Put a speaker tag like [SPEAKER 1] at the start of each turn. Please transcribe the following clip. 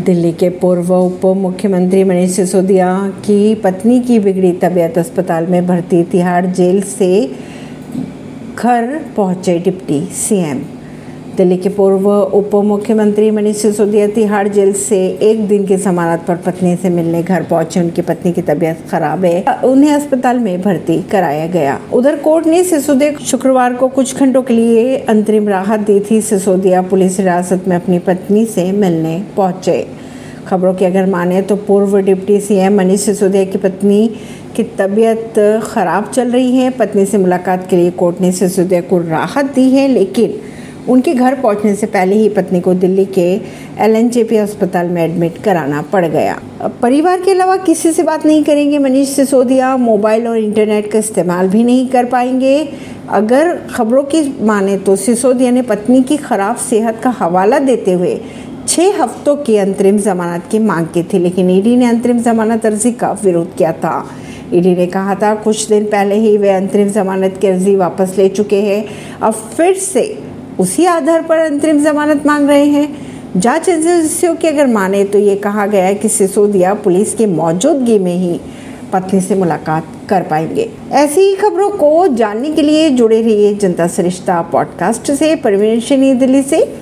[SPEAKER 1] दिल्ली के पूर्व उप मुख्यमंत्री मनीष सिसोदिया की पत्नी की बिगड़ी तबीयत अस्पताल में भर्ती, तिहाड़ जेल से घर पहुँचे डिप्टी सीएम। दिल्ली के पूर्व उप मुख्यमंत्री मनीष सिसोदिया तिहाड़ जेल से एक दिन की जमानत पर पत्नी से मिलने घर पहुँचे। उनकी पत्नी की तबीयत खराब है। उन्हें अस्पताल में भर्ती कराया गया। उधर कोर्ट ने सिसोदिया शुक्रवार को कुछ घंटों के लिए अंतरिम राहत दी थी। सिसोदिया पुलिस हिरासत में अपनी पत्नी से मिलने पहुँचे। खबरों की अगर माने तो पूर्व डिप्टी सीएम मनीष सिसोदिया की पत्नी की तबीयत खराब चल रही है। पत्नी से मुलाकात के लिए कोर्ट ने सिसोदिया को राहत दी है, लेकिन उनके घर पहुँचने से पहले ही पत्नी को दिल्ली के एलएनजेपी अस्पताल में एडमिट कराना पड़ गया। परिवार के अलावा किसी से बात नहीं करेंगे, मनीष सिसोदिया मोबाइल और इंटरनेट का इस्तेमाल भी नहीं कर पाएँगे। अगर खबरों की माने तो सिसोदिया ने पत्नी की खराब सेहत का हवाला देते हुए छः हफ्तों की अंतरिम जमानत की मांग की थी, लेकिन ईडी ने अंतरिम जमानत अर्जी का विरोध किया था। ईडी ने कहा था, कुछ दिन पहले ही वे अंतरिम जमानत की अर्जी वापस ले चुके हैं। अब फिर से उसी आधार पर अंतरिम जमानत मांग रहे हैं। जाँच एजेंसियों की अगर माने तो ये कहा गया है कि सिसोदिया पुलिस की मौजूदगी में ही पत्नी से मुलाकात कर पाएँगे। ऐसी ही खबरों को जानने के लिए जुड़े रहिए जनता सरिश्ता पॉडकास्ट से। परवीन दिल्ली से।